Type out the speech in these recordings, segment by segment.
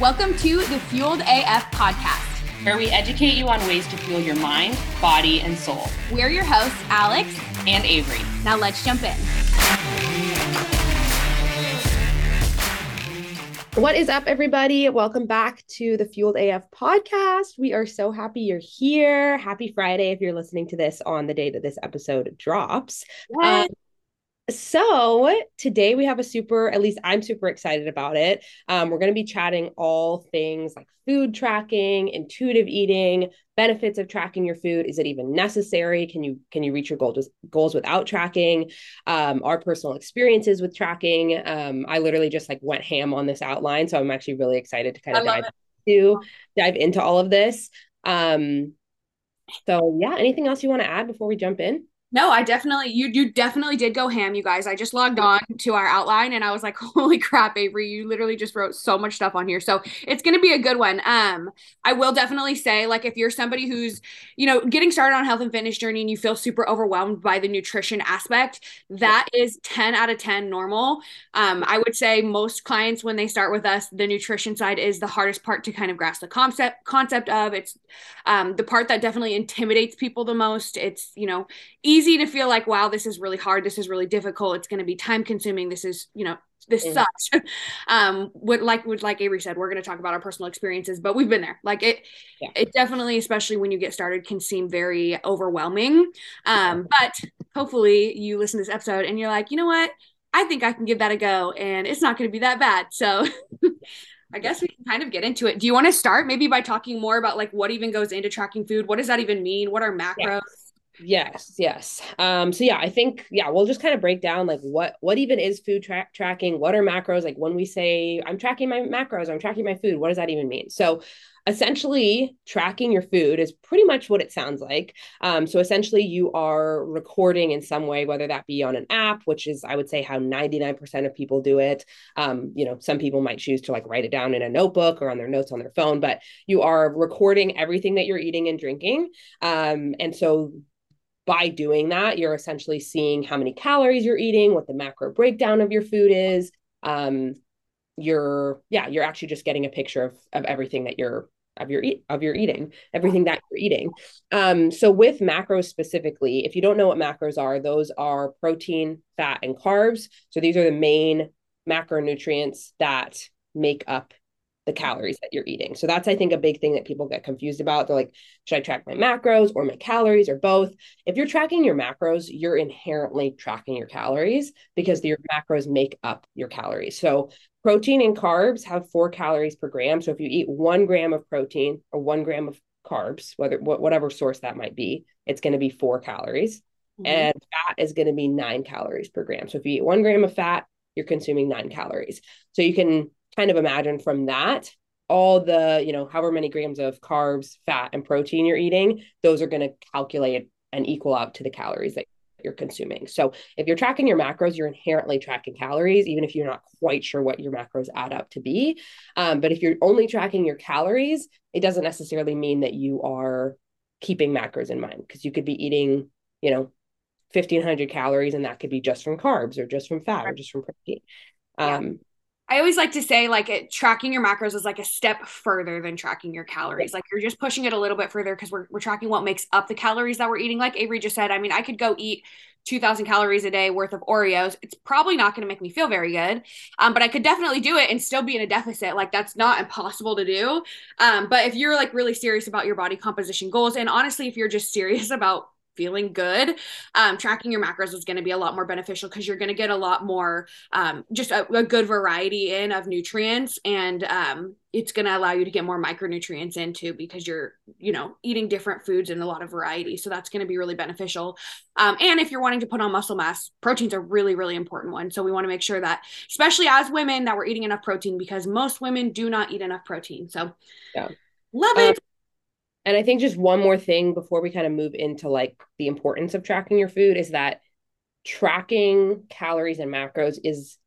Welcome to the Fueled AF podcast, where we educate you on ways to fuel your mind, body, and soul. We're your hosts, Alix and Averie. Now let's jump in. What is up, everybody? Welcome back to the Fueled AF podcast. We are so happy you're here. Happy Friday if you're listening to this on the day that this episode drops. Um, so today we have a super, at least I'm super excited about it. Um, we're going to be chatting all things like food tracking, intuitive eating, benefits of tracking your food. Is it even necessary? Can you can you reach your goals goals without tracking? Um, our personal experiences with tracking. Um, I literally just like went ham on this outline, so I'm actually really excited to kind of dive into dive into all of this. Um, so yeah, anything else you want to add before we jump in? No, I definitely you you definitely did go ham, you guys. I just logged on to our outline and I was like, holy crap, Averie, you literally just wrote so much stuff on here. So it's gonna be a good one. Um, I will definitely say, like, if you're somebody who's, you know, getting started on health and fitness journey and you feel super overwhelmed by the nutrition aspect, that is 10 out of 10 normal. Um, I would say most clients when they start with us, the nutrition side is the hardest part to kind of grasp the concept concept of. It's um the part that definitely intimidates people the most. It's, you know, easy easy to feel like, wow, this is really hard. This is really difficult. It's going to be time consuming. This is, you know, this mm. sucks. um, what like what like Averie said, we're going to talk about our personal experiences, but we've been there. Like it, yeah. it definitely, especially when you get started, can seem very overwhelming. Um, but hopefully you listen to this episode and you're like, you know what? I think I can give that a go, and it's not going to be that bad. So. I guess we can kind of get into it. Do you want to start maybe by talking more about like what even goes into tracking food? What does that even mean? What are macros? Yeah. Yes, yes. Um, so yeah, I think yeah, we'll just kind of break down like what what even is food tra- tracking, what are macros? Like when we say I'm tracking my macros, I'm tracking my food, what does that even mean? So essentially tracking your food is pretty much what it sounds like um, so essentially you are recording in some way whether that be on an app which is i would say how 99% of people do it um, you know some people might choose to like write it down in a notebook or on their notes on their phone but you are recording everything that you're eating and drinking um, and so by doing that, you're essentially seeing how many calories you're eating, what the macro breakdown of your food is. Um, you're yeah, you're actually just getting a picture of of everything that you're of your eat of your eating, everything that you're eating. Um, so with macros specifically, if you don't know what macros are, those are protein, fat, and carbs. So these are the main macronutrients that make up the calories that you're eating. So that's I think a big thing that people get confused about. They're like, should I track my macros or my calories or both? If you're tracking your macros, you're inherently tracking your calories because your macros make up your calories. So protein and carbs have 4 calories per gram. So if you eat 1 gram of protein or 1 gram of carbs, whether whatever source that might be, it's going to be 4 calories. Mm-hmm. And fat is going to be 9 calories per gram. So if you eat 1 gram of fat, you're consuming 9 calories. So you can kind of imagine from that all the you know however many grams of carbs fat and protein you're eating those are going to calculate and equal out to the calories that you're consuming. So if you're tracking your macros you're inherently tracking calories even if you're not quite sure what your macros add up to be. Um, but if you're only tracking your calories it doesn't necessarily mean that you are keeping macros in mind because you could be eating you know 1500 calories and that could be just from carbs or just from fat or just from protein. Um, I always like to say like it, tracking your macros is like a step further than tracking your calories. Like you're just pushing it a little bit further because we're, we're tracking what makes up the calories that we're eating. Like Averie just said, I mean, I could go eat 2000 calories a day worth of Oreos. It's probably not going to make me feel very good. Um, but I could definitely do it and still be in a deficit. Like that's not impossible to do. Um, but if you're like really serious about your body composition goals, and honestly, if you're just serious about feeling good, um, tracking your macros is going to be a lot more beneficial because you're going to get a lot more, um, just a, a, good variety in of nutrients, and um, it's going to allow you to get more micronutrients in too because you're, you know, eating different foods and a lot of variety. So that's going to be really beneficial. Um, and if you're wanting to put on muscle mass, protein's a really, really important one. So we want to make sure that, especially as women, that we're eating enough protein because most women do not eat enough protein. So yeah. love it. And I think just one more thing before we kind of move into like the importance of tracking your food is that tracking calories and macros is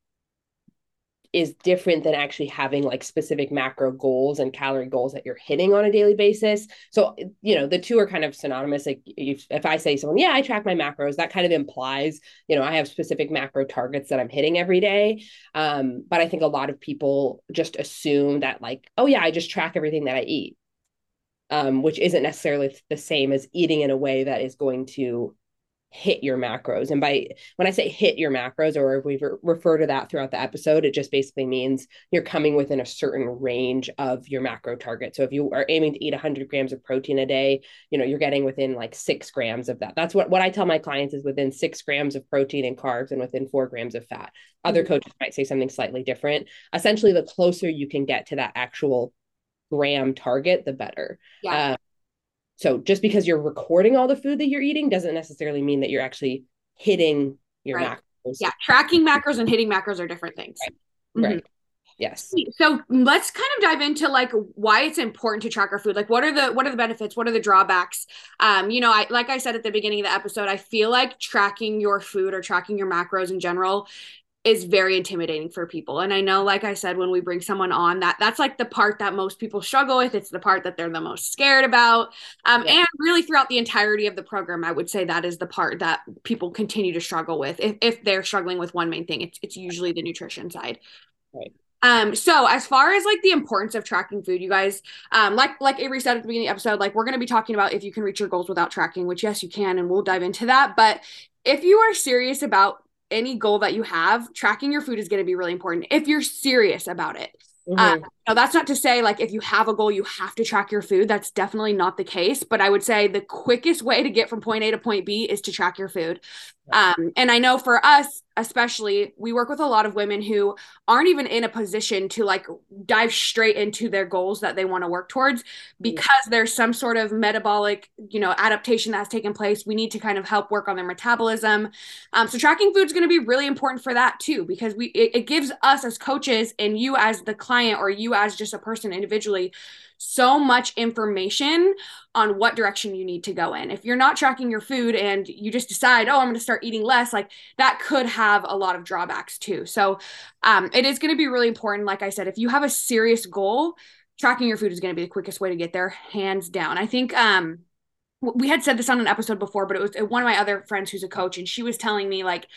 is different than actually having like specific macro goals and calorie goals that you're hitting on a daily basis. So, you know, the two are kind of synonymous. Like if, if I say someone, yeah, I track my macros, that kind of implies, you know, I have specific macro targets that I'm hitting every day. Um, but I think a lot of people just assume that like, oh yeah, I just track everything that I eat. Um, which isn't necessarily the same as eating in a way that is going to hit your macros. And by when I say hit your macros, or if we re- refer to that throughout the episode, it just basically means you're coming within a certain range of your macro target. So if you are aiming to eat 100 grams of protein a day, you know you're getting within like six grams of that. That's what what I tell my clients is within six grams of protein and carbs, and within four grams of fat. Other mm-hmm. coaches might say something slightly different. Essentially, the closer you can get to that actual gram target, the better. Yeah. Uh, so just because you're recording all the food that you're eating doesn't necessarily mean that you're actually hitting your right. macros. Yeah, tracking macros and hitting macros are different things. Right. Mm-hmm. right. Yes. So let's kind of dive into like why it's important to track our food. Like what are the what are the benefits? What are the drawbacks? Um, you know, I like I said at the beginning of the episode, I feel like tracking your food or tracking your macros in general is very intimidating for people. And i know like i said when we bring someone on that that's like the part that most people struggle with. It's the part that they're the most scared about. Um, yeah. and really throughout the entirety of the program i would say that is the part that people continue to struggle with if, if they're struggling with one main thing. It's, it's usually the nutrition side. Right. Um, so as far as like the importance of tracking food, you guys, um, like like Averie said at the beginning of the episode, like we're gonna be talking about if you can reach your goals without tracking, which yes, you can, and we'll dive into that. But if you are serious about any goal that you have, tracking your food is going to be really important if you're serious about it. Mm-hmm. Uh, now, that's not to say like if you have a goal, you have to track your food. That's definitely not the case. But I would say the quickest way to get from point A to point B is to track your food. Um, and I know for us, especially, we work with a lot of women who aren't even in a position to like dive straight into their goals that they want to work towards because there's some sort of metabolic, you know, adaptation that's taken place. We need to kind of help work on their metabolism. Um, so tracking food is going to be really important for that too, because we it, it gives us as coaches and you as the client or you as just a person individually so much information on what direction you need to go in. If you're not tracking your food and you just decide, oh, I'm going to start eating less, like that could have a lot of drawbacks too. So um, it is going to be really important. Like I said, if you have a serious goal, tracking your food is going to be the quickest way to get there, hands down. I think um, we had said this on an episode before, but it was one of my other friends who's a coach, and she was telling me like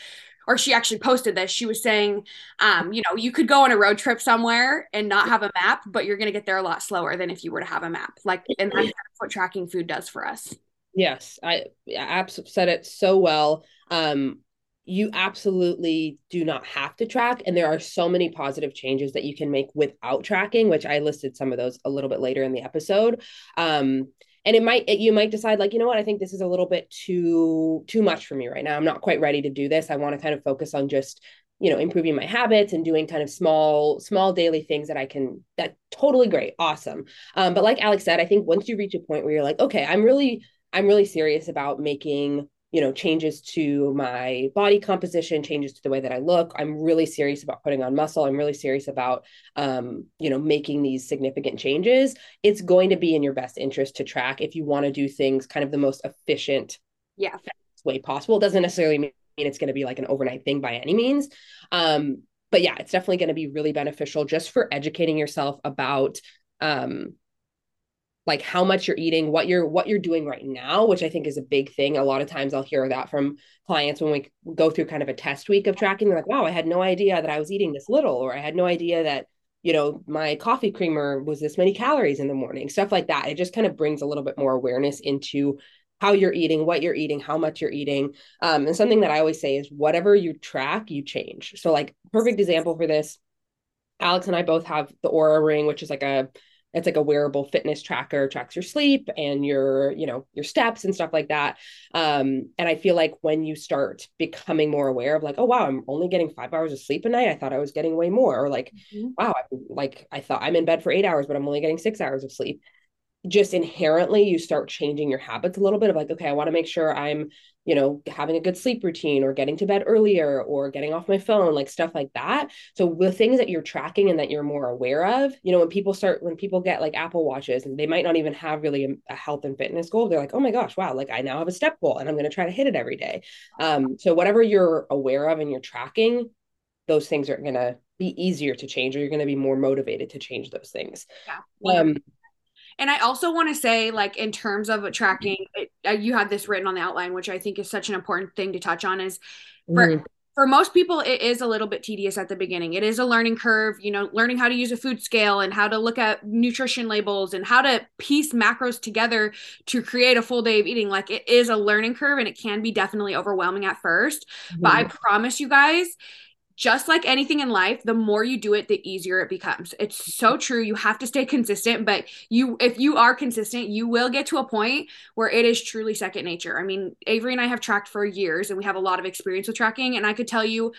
or she actually posted this. She was saying, um, you know, you could go on a road trip somewhere and not have a map, but you're going to get there a lot slower than if you were to have a map. Like, and that's what tracking food does for us. Yes, I, I said it so well. Um, you absolutely do not have to track and there are so many positive changes that you can make without tracking which i listed some of those a little bit later in the episode um, and it might it, you might decide like you know what? I think this is a little bit too too much for me right now. I'm not quite ready to do this. I want to kind of focus on just you know improving my habits and doing kind of small small daily things that i can that totally great awesome. Um, but like alix said i think once you reach a point where you're like okay i'm really i'm really serious about making you know changes to my body composition changes to the way that i look. I'm really serious about putting on muscle. I'm really serious about um, you know making these significant changes. It's going to be in your best interest to track if you want to do things kind of the most efficient yeah. way possible. It doesn't necessarily mean it's going to be like an overnight thing by any means. Um, but yeah it's definitely going to be really beneficial just for educating yourself about um, like how much you're eating what you're what you're doing right now which i think is a big thing. A lot of times i'll hear that from clients when we go through kind of a test week of tracking they're like wow i had no idea that i was eating this little or i had no idea that you know my coffee creamer was this many calories in the morning stuff like that. It just kind of brings a little bit more awareness into how you're eating what you're eating how much you're eating. Um, and something that i always say is whatever you track you change. So like perfect example for this alix and i both have the Oura ring which is like a it's like a wearable fitness tracker tracks your sleep and your you know your steps and stuff like that. Um and i feel like when you start becoming more aware of like oh wow i'm only getting five hours of sleep a night. I thought i was getting way more or like mm-hmm. wow I'm, like i thought i'm in bed for eight hours but i'm only getting six hours of sleep just inherently you start changing your habits a little bit of like okay i want to make sure i'm you know having a good sleep routine or getting to bed earlier or getting off my phone like stuff like that. So the things that you're tracking and that you're more aware of you know when people start when people get like apple watches and they might not even have really a, a health and fitness goal they're like oh my gosh wow like i now have a step goal and i'm going to try to hit it every day. Um so whatever you're aware of and you're tracking those things are going to be easier to change or you're going to be more motivated to change those things. Yeah. Um and I also want to say, like, in terms of tracking, it, uh, you have this written on the outline, which I think is such an important thing to touch on. Is for mm for most people it is a little bit tedious at the beginning it is a learning curve you know learning how to use a food scale and how to look at nutrition labels and how to piece macros together to create a full day of eating like it is a learning curve and it can be definitely overwhelming at 1st mm-hmm. but i promise you guys just like anything in life the more you do it the easier it becomes. It's so true. You have to stay consistent but you if you are consistent you will get to a point where it is truly second nature. I mean averie and i have tracked for years and we have a lot of experience with tracking and i could tell you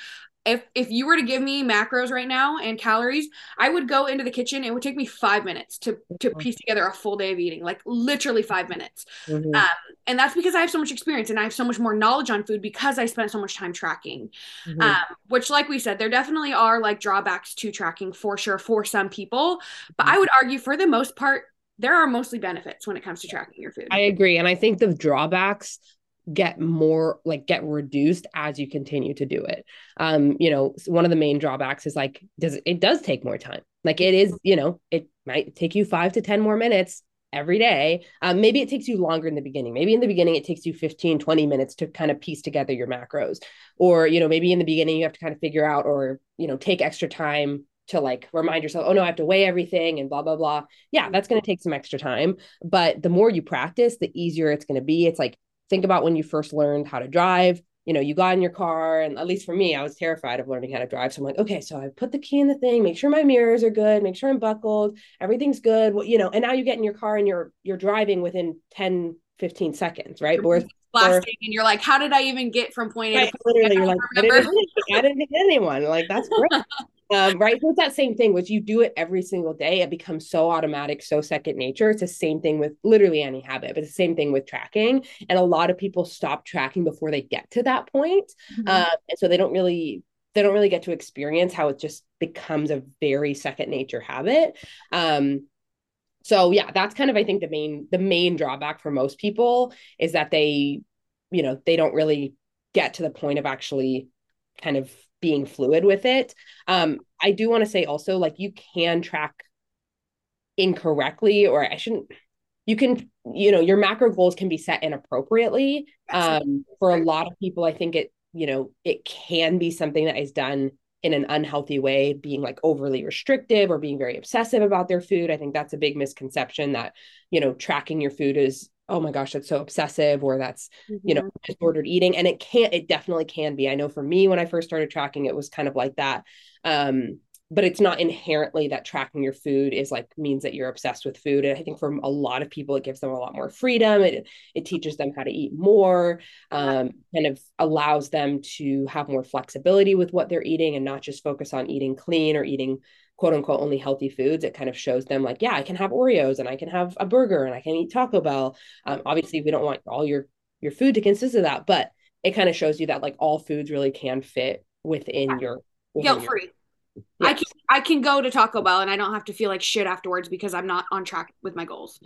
if if you were to give me macros right now and calories, I would go into the kitchen. It would take me five minutes to to mm-hmm. piece together a full day of eating, like literally five minutes. Mm-hmm. Um, and that's because I have so much experience and I have so much more knowledge on food because I spent so much time tracking. Mm-hmm. Um, which, like we said, there definitely are like drawbacks to tracking for sure for some people. But I mm-hmm. would argue, for the most part, there are mostly benefits when it comes to tracking your food. I agree, and I think the drawbacks get more like get reduced as you continue to do it um you know one of the main drawbacks is like does it does take more time like it is you know it might take you five to ten more minutes every day um, maybe it takes you longer in the beginning maybe in the beginning it takes you 15 20 minutes to kind of piece together your macros or you know maybe in the beginning you have to kind of figure out or you know take extra time to like remind yourself, oh no, I have to weigh everything and blah, blah, blah. Yeah, that's going to take some extra time. But the more you practice, the easier it's going to be. It's like think about when you first learned how to drive you know, you got in your car, and at least for me, I was terrified of learning how to drive. So I'm like, okay, so I put the key in the thing, make sure my mirrors are good, make sure I'm buckled, everything's good. Well, you know, and now you get in your car and you're you're driving within 10, 15 seconds, right? Whereas blasting and you're like, how did I even get from point A right, to point Literally, you're like, I didn't, I didn't hit anyone. Like, that's great. um, right. So it's that same thing, which you do it every single day. It becomes so automatic, so second nature. It's the same thing with literally any habit, but it's the same thing with tracking. And a lot of people stop tracking before they get to that point. Mm-hmm. Uh, and so they don't really they don't really get to experience how it just becomes a very second nature habit. Um, so yeah, that's kind of I think the main the main drawback for most people is that they, you know, they don't really get to the point of actually kind of being fluid with it. Um, I do want to say also, like, you can track incorrectly, or I shouldn't, you can, you know, your macro goals can be set inappropriately. Um, for a lot of people, I think it, you know, it can be something that is done in an unhealthy way, being like overly restrictive or being very obsessive about their food. I think that's a big misconception that, you know, tracking your food is oh my gosh that's so obsessive or that's mm-hmm. you know mm-hmm. disordered eating and it can't it definitely can be i know for me when i first started tracking it was kind of like that um but it's not inherently that tracking your food is like means that you're obsessed with food and i think for a lot of people it gives them a lot more freedom it, it teaches them how to eat more um, kind of allows them to have more flexibility with what they're eating and not just focus on eating clean or eating quote unquote only healthy foods. It kind of shows them like yeah i can have oreos and i can have a burger and i can eat taco bell. Um, obviously we don't want all your your food to consist of that but it kind of shows you that like all foods really can fit within your guilt free. I can i can go to taco bell and i don't have to feel like shit afterwards because i'm not on track with my goals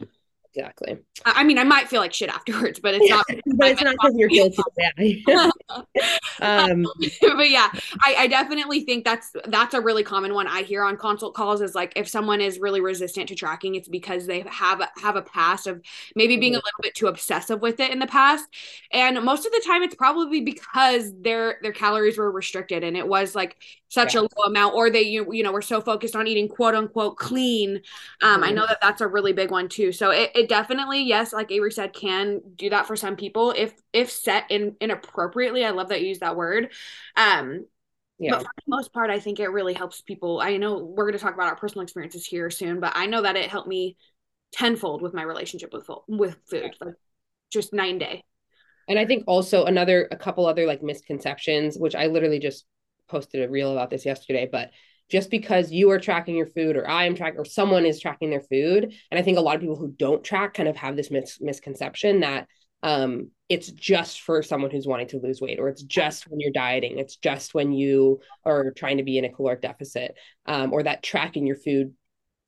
exactly. I mean, I might feel like shit afterwards, but it's not. but it's not because you're guilty. Yeah. um, but yeah, I, I, definitely think that's that's a really common one I hear on consult calls is like if someone is really resistant to tracking, it's because they have have a past of maybe being a little bit too obsessive with it in the past, and most of the time it's probably because their their calories were restricted and it was like such yeah. a low amount, or they you, you know were so focused on eating quote unquote clean. Um, mm-hmm. I know that that's a really big one too. So it, it definitely yes, like Averie said, can do that for some people if if set in inappropriately. I love that you use that word. Um, yeah. But for the most part, I think it really helps people. I know we're going to talk about our personal experiences here soon, but I know that it helped me tenfold with my relationship with with food, like just nine day. And I think also another, a couple other like misconceptions, which I literally just posted a reel about this yesterday, but just because you are tracking your food or I am tracking or someone is tracking their food. And I think a lot of people who don't track kind of have this mis- misconception that um, it's just for someone who's wanting to lose weight or it's just when you're dieting it's just when you are trying to be in a caloric deficit um, or that tracking your food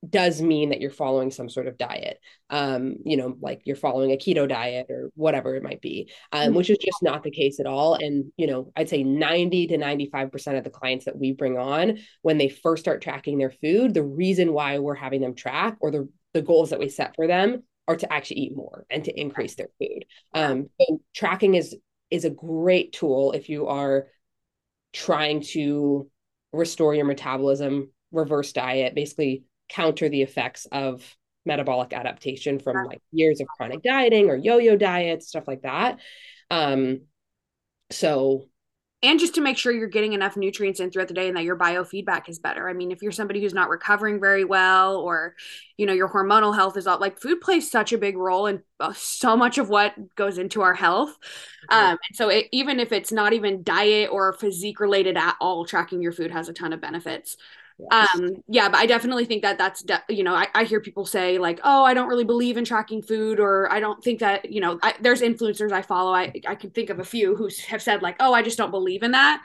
does mean that you're following some sort of diet um you know like you're following a keto diet or whatever it might be um which is just not the case at all. And you know i'd say 90 to 95% of the clients that we bring on when they first start tracking their food the reason why we're having them track or the the goals that we set for them are to actually eat more and to increase their food. Um so tracking is is a great tool if you are trying to restore your metabolism reverse diet basically counter the effects of metabolic adaptation from like years of chronic dieting or yo-yo diets stuff like that um so and just to make sure you're getting enough nutrients in throughout the day and that your biofeedback is better. I mean, if you're somebody who's not recovering very well or you know your hormonal health is all like food plays such a big role in uh, so much of what goes into our health. Mm-hmm. Um, and so it, even if it's not even diet or physique related at all, tracking your food has a ton of benefits. Yes. Um, yeah, but I definitely think that that's, de- you know, I, I hear people say like, oh, I don't really believe in tracking food, or I don't think that, you know, I, there's influencers I follow. I, I can think of a few who have said like, oh, I just don't believe in that.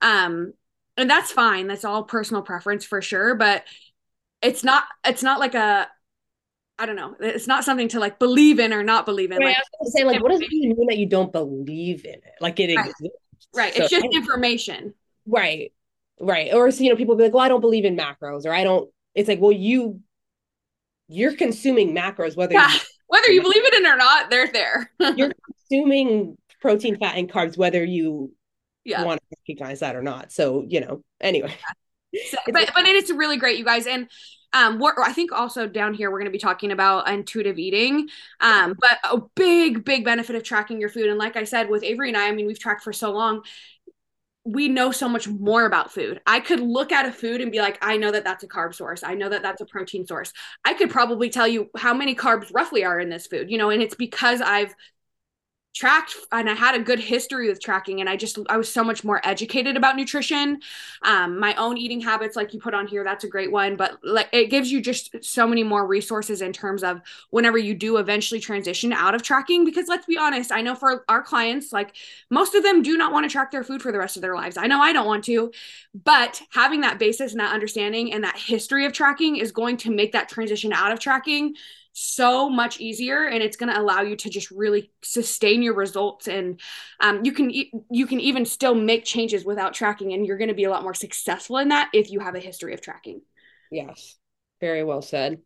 Um, and that's fine. That's all personal preference for sure. But it's not, it's not like a, I don't know. It's not something to like believe in or not believe in. Right, like, I was say, like, what does it mean that you don't believe in it? Like it right. exists. Right. So, it's just information. Right. Right. Or so, you know, people be like, well, I don't believe in macros, or I don't. It's like, well, you you're consuming macros, whether yeah. you, whether you believe it in or not, they're there. you're consuming protein, fat, and carbs, whether you yeah. want to recognize that or not. So, you know, anyway. So, but but it's really great, you guys. And um, we're, I think also down here we're going to be talking about intuitive eating. Um, but a big, big benefit of tracking your food. And like I said, with Averie and I, I mean, we've tracked for so long we know so much more about food. I could look at a food and be like, I know that that's a carb source. I know that that's a protein source. I could probably tell you how many carbs roughly are in this food, you know, and it's because I've tracked and I had a good history with tracking and I just I was so much more educated about nutrition. Um, my own eating habits like you put on here that's a great one but like it gives you just so many more resources in terms of whenever you do eventually transition out of tracking because let's be honest I know for our clients like most of them do not want to track their food for the rest of their lives. I know I don't want to but having that basis and that understanding and that history of tracking is going to make that transition out of tracking so much easier and it's going to allow you to just really sustain your results. And um, you can you can even still make changes without tracking and you're going to be a lot more successful in that if you have a history of tracking. Yes. Very well said.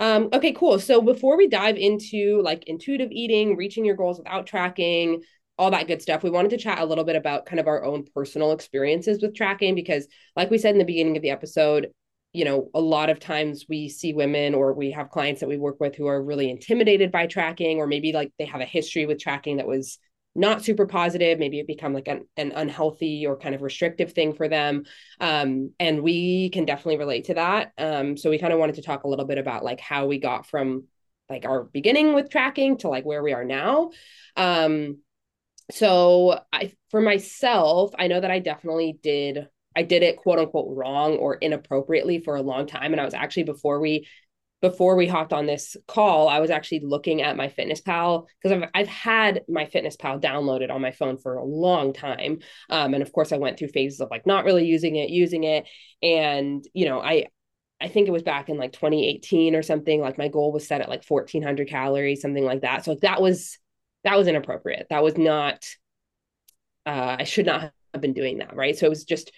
Um, okay cool. So before we dive into like intuitive eating reaching your goals without tracking all that good stuff. We wanted to chat a little bit about kind of our own personal experiences with tracking because, like we said in the beginning of the episode, you know, a lot of times we see women or we have clients that we work with who are really intimidated by tracking, or maybe like they have a history with tracking that was not super positive. Maybe it become like an, an unhealthy or kind of restrictive thing for them. Um, and we can definitely relate to that. Um, so we kind of wanted to talk a little bit about like how we got from like our beginning with tracking to like where we are now. Um, so I, for myself, I know that I definitely did I did it quote unquote wrong or inappropriately for a long time. And I was actually before we before we hopped on this call, I was actually looking at MyFitnessPal because I've I've had MyFitnessPal downloaded on my phone for a long time. Um, and of course I went through phases of like not really using it, using it. And you know, I I think it was back in like 2018 or something. Like my goal was set at like 1400 calories, something like that. So that was that was inappropriate. That was not uh I should not have been doing that, right? So it was just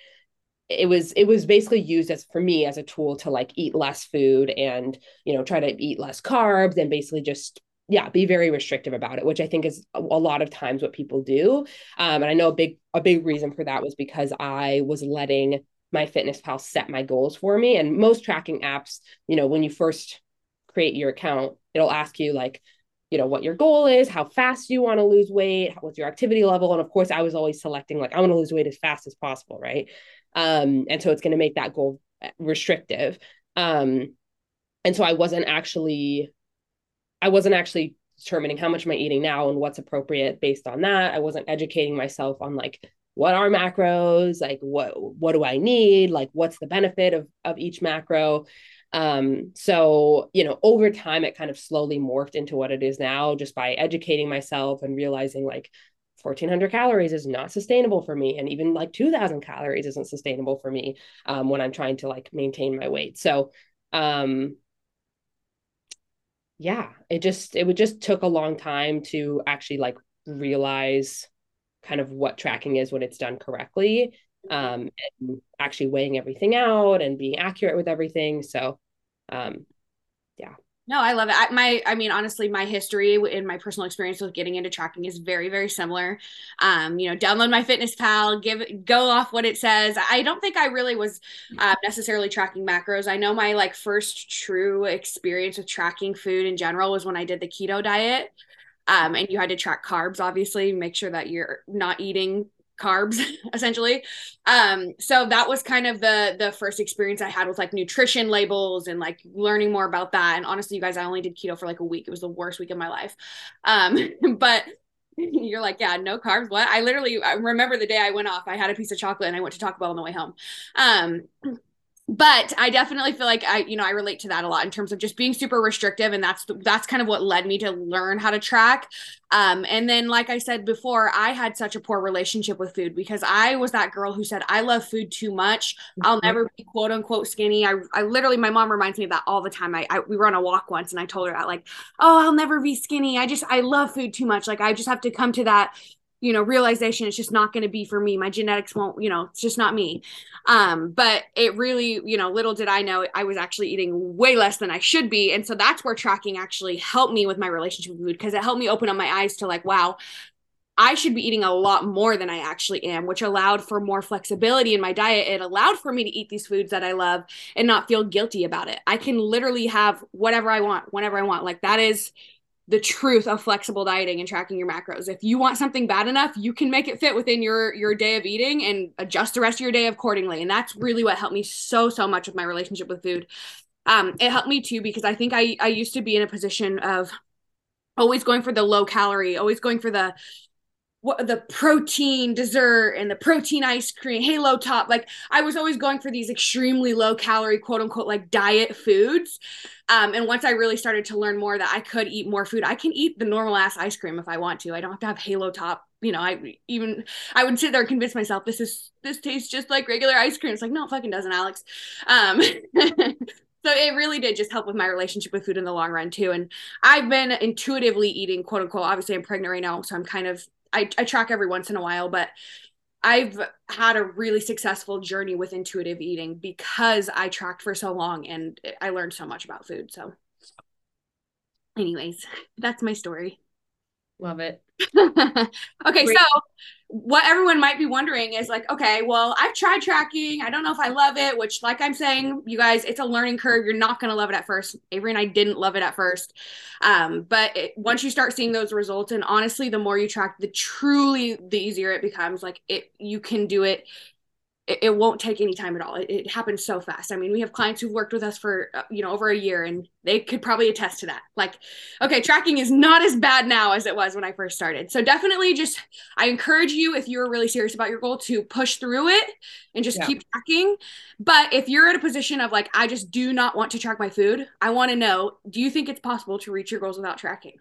it was it was basically used as for me as a tool to like eat less food and you know try to eat less carbs and basically just yeah be very restrictive about it which i think is a, lot of times what people do. Um, and i know a big a big reason for that was because i was letting MyFitnessPal set my goals for me. And most tracking apps you know when you first create your account it'll ask you like you know what your goal is how fast you want to lose weight what's your activity level. And of course i was always selecting like i want to lose weight as fast as possible right um, and so it's going to make that goal restrictive. Um, and so I wasn't actually, I wasn't actually determining how much am I eating now and what's appropriate based on that. I wasn't educating myself on like what are macros, like what what do I need, like what's the benefit of of each macro. Um, so you know, over time, it kind of slowly morphed into what it is now, just by educating myself and realizing like 1400 calories is not sustainable for me and even like 2000 calories isn't sustainable for me um, when i'm trying to like maintain my weight so Um, yeah, it just it would just took a long time to actually like realize kind of what tracking is when it's done correctly um, and actually weighing everything out and being accurate with everything. So, um, yeah. No, I love it. I, my, I mean, honestly, my history and my personal experience with getting into tracking is very, very similar. Um, you know, download MyFitnessPal, give go off what it says. I don't think I really was uh, necessarily tracking macros. I know my like first true experience with tracking food in general was when I did the keto diet. Um, and you had to track carbs, obviously, make sure that you're not eating carbs essentially. Um so that was kind of the the first experience i had with like nutrition labels and like learning more about that. And honestly you guys i only did keto for like a week. It was the worst week of my life. Um but you're like yeah no carbs? What? I literally I remember the day i went off i had a piece of chocolate and i went to taco bell on the way home. Um but I definitely feel like I, you know, I relate to that a lot in terms of just being super restrictive, and that's that's kind of what led me to learn how to track. Um, and then, like I said before, I had such a poor relationship with food because I was that girl who said I love food too much. I'll mm-hmm. never be quote unquote skinny. I, I literally, my mom reminds me of that all the time. I, I we were on a walk once, and I told her that like, oh, I'll never be skinny. I just I love food too much. Like I just have to come to that you know realization it's just not going to be for me my genetics won't you know it's just not me um but it really you know little did i know i was actually eating way less than i should be and so that's where tracking actually helped me with my relationship with food because it helped me open up my eyes to like wow I should be eating a lot more than I actually am, which allowed for more flexibility in my diet. It allowed for me to eat these foods that I love and not feel guilty about it. I can literally have whatever I want, whenever I want. Like that is the truth of flexible dieting and tracking your macros. If you want something bad enough, you can make it fit within your your day of eating and adjust the rest of your day accordingly. And that's really what helped me so so much with my relationship with food. Um, it helped me too because I think I I used to be in a position of always going for the low calorie, always going for the what the protein dessert and the protein ice cream, halo top. Like I was always going for these extremely low calorie, quote unquote, like diet foods. Um, and once I really started to learn more that I could eat more food, I can eat the normal ass ice cream if I want to. I don't have to have halo top. You know, I even I would sit there and convince myself this is this tastes just like regular ice cream. It's like no, it fucking doesn't, Alix. Um, so it really did just help with my relationship with food in the long run too and i've been intuitively eating quote unquote obviously i'm pregnant right now so i'm kind of I, I track every once in a while, but I've had a really successful journey with intuitive eating because I tracked for so long and I learned so much about food. So, anyways, that's my story. Love it. okay, Great. so what everyone might be wondering is like, okay, well, I've tried tracking. I don't know if I love it, which, like I'm saying, you guys, it's a learning curve. You're not going to love it at first. Averie and I didn't love it at first. Um, but it, once you start seeing those results, and honestly, the more you track, the truly the easier it becomes. Like it, you can do it it, it won't take any time at all. It, it, happens so fast. I mean, we have clients who've worked with us for, uh, you know, over a year and they could probably attest to that. Like, okay, tracking is not as bad now as it was when I first started. So definitely just, I encourage you, if you're really serious about your goal to push through it and just yeah. keep tracking. But if you're in a position of like, I just do not want to track my food, I want to know, do you think it's possible to reach your goals without tracking?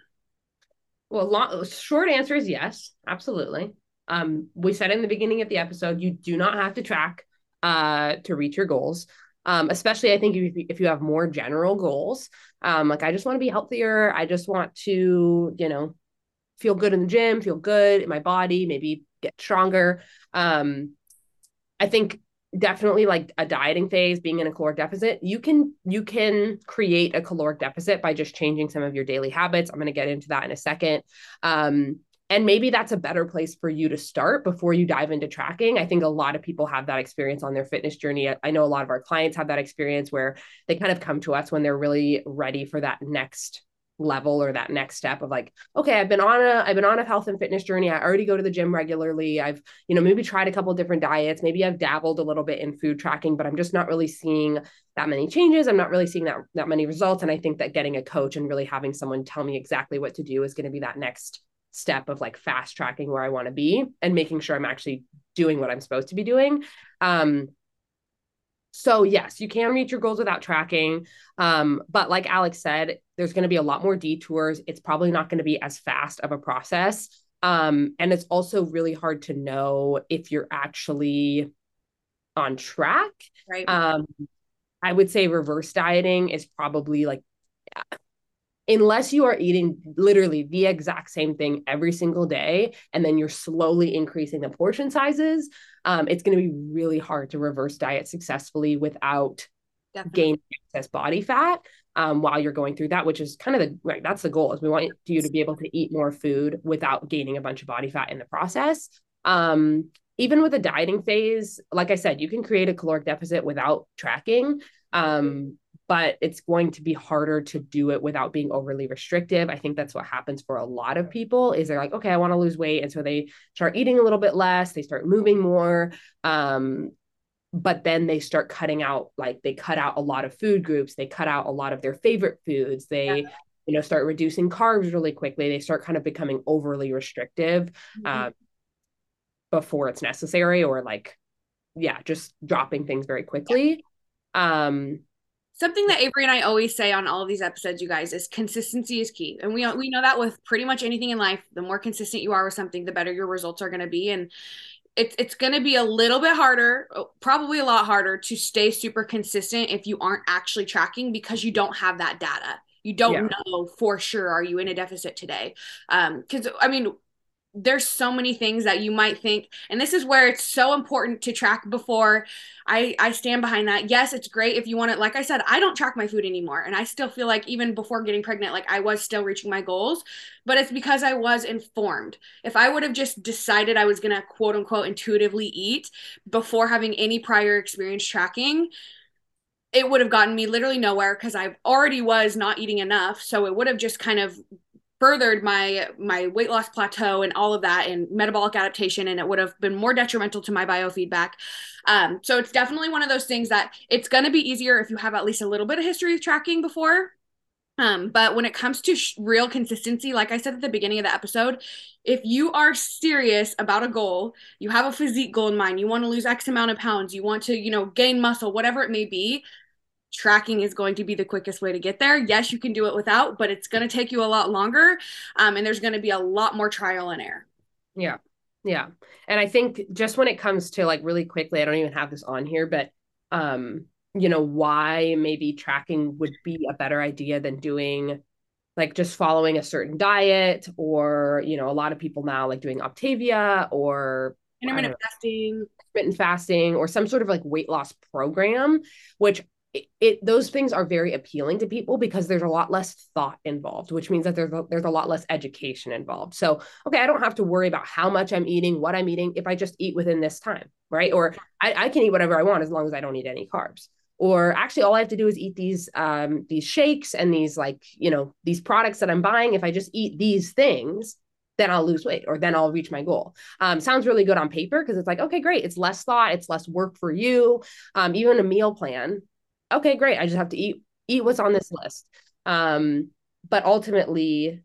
Well, long, short answer is yes, absolutely. Um, we said in the beginning of the episode, you do not have to track uh, to reach your goals. Um, especially, I think if, if you have more general goals, um, like I just want to be healthier. I just want to, you know, feel good in the gym, feel good in my body, maybe get stronger. Um, I think definitely like a dieting phase being in a caloric deficit you can you can create a caloric deficit by just changing some of your daily habits i'm going to get into that in a second um, and maybe that's a better place for you to start before you dive into tracking. I think a lot of people have that experience on their fitness journey. I know a lot of our clients have that experience where they kind of come to us when they're really ready for that next level or that next step of like okay i've been on a i've been on a health and fitness journey. I already go to the gym regularly. I've you know maybe tried a couple different diets. Maybe i've dabbled a little bit in food tracking but i'm just not really seeing that many changes. I'm not really seeing that that many results. And i think that getting a coach and really having someone tell me exactly what to do is going to be that next step of like fast tracking where I want to be and making sure I'm actually doing what I'm supposed to be doing. Um, so yes, you can reach your goals without tracking. Um, but like Alix said, there's going to be a lot more detours. It's probably not going to be as fast of a process. Um, and it's also really hard to know if you're actually on track. Right. Um, I would say reverse dieting is probably like unless you are eating literally the exact same thing every single day and then you're slowly increasing the portion sizes um, it's going to be really hard to reverse diet successfully without Definitely. gaining excess body fat um, while you're going through that which is kind of the right that's the goal is we want you to be able to eat more food without gaining a bunch of body fat in the process um, even with a dieting phase like i said you can create a caloric deficit without tracking um, but it's going to be harder to do it without being overly restrictive. I think that's what happens for a lot of people is they're like, okay, I want to lose weight. And so they start eating a little bit less, they start moving more. Um, but then they start cutting out, like they cut out a lot of food groups, they cut out a lot of their favorite foods. They, yeah. you know, start reducing carbs really quickly. They start kind of becoming overly restrictive mm-hmm. um, before it's necessary or like, yeah, just dropping things very quickly. Yeah. Um, something that Averie and I always say on all of these episodes, you guys, is consistency is key. And we we know that with pretty much anything in life, the more consistent you are with something, the better your results are going to be. And it's it's going to be a little bit harder, probably a lot harder to stay super consistent if you aren't actually tracking because you don't have that data. You don't yeah. know for sure are you in a deficit today. Um cuz I mean there's so many things that you might think and this is where it's so important to track before i i stand behind that yes it's great if you want it like i said i don't track my food anymore and i still feel like even before getting pregnant like i was still reaching my goals but it's because i was informed if i would have just decided i was going to quote unquote intuitively eat before having any prior experience tracking it would have gotten me literally nowhere because I already was not eating enough. So it would have just kind of furthered my my weight loss plateau and all of that and metabolic adaptation and it would have been more detrimental to my biofeedback. Um, so it's definitely one of those things that it's going to be easier if you have at least a little bit of history of tracking before. Um, but when it comes to sh- real consistency like i said at the beginning of the episode if you are serious about a goal you have a physique goal in mind you want to lose x amount of pounds you want to you know gain muscle whatever it may be tracking is going to be the quickest way to get there. Yes, you can do it without, but it's going to take you a lot longer. Um, and there's going to be a lot more trial and error. Yeah. Yeah. And I think just when it comes to like really quickly, I don't even have this on here, but, um, you know, why maybe tracking would be a better idea than doing like just following a certain diet or, you know, a lot of people now like doing Optavia or intermittent fasting intermittent fasting or some sort of like weight loss program which it, it, those things are very appealing to people because there's a lot less thought involved which means that there's a, there's a lot less education involved so okay i don't have to worry about how much i'm eating what i'm eating if i just eat within this time right or i, I can eat whatever i want as long as i don't eat any carbs or actually all i have to do is eat these um these shakes and these like you know these products that i'm buying if i just eat these things then I'll lose weight or then I'll reach my goal. Um, sounds really good on paper because it's like, okay, great. It's less thought, it's less work for you. Um, even a meal plan okay, great. I just have to eat eat what's on this list. Um, but ultimately,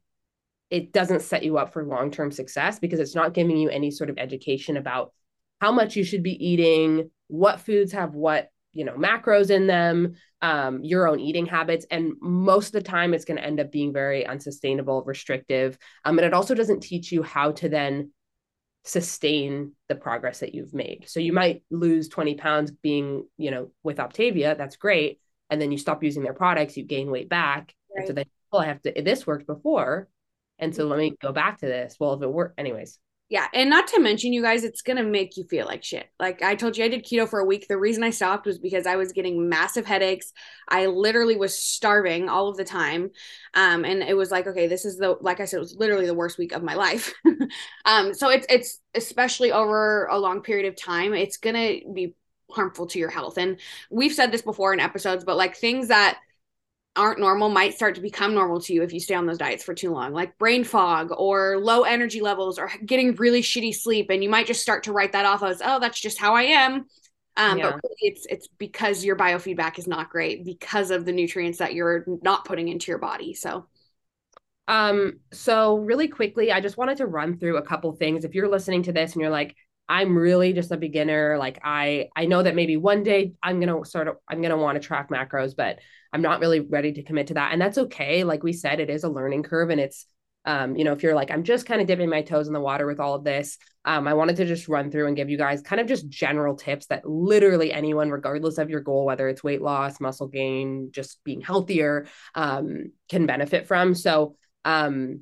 it doesn't set you up for long term success because it's not giving you any sort of education about how much you should be eating, what foods have what you know macros in them, um, your own eating habits, and most of the time it's going to end up being very unsustainable, restrictive. Um, and it also doesn't teach you how to then sustain the progress that you've made. So you might lose 20 pounds being, you know, with Optavia, that's great. And then you stop using their products, you gain weight back. Right. And so then, well, I have to, this worked before. And so mm-hmm. let me go back to this. Well, if it worked, anyways, yeah, and not to mention, you guys, it's gonna make you feel like shit. Like I told you, I did keto for a week. The reason I stopped was because I was getting massive headaches. I literally was starving all of the time, um, and it was like, okay, this is the like I said, it was literally the worst week of my life. um, so it's it's especially over a long period of time, it's gonna be harmful to your health. And we've said this before in episodes, but like things that aren't normal might start to become normal to you if you stay on those diets for too long, like brain fog or low energy levels or getting really shitty sleep. And you might just start to write that off as, oh, that's just how I am. Um, yeah. But really it's it's because your biofeedback is not great because of the nutrients that you're not putting into your body. So um so really quickly i just wanted to run through a couple things if you're listening to this and you're like i'm really just a beginner like i i know that maybe one day i'm gonna sort of i'm gonna want to track macros but I'm not really ready to commit to that. And that's okay. Like we said, it is a learning curve and it's um, you know, if you're like, I'm just kind of dipping my toes in the water with all of this, um, I wanted to just run through and give you guys kind of just general tips that literally anyone, regardless of your goal, whether it's weight loss, muscle gain, just being healthier, um, can benefit from. So, um,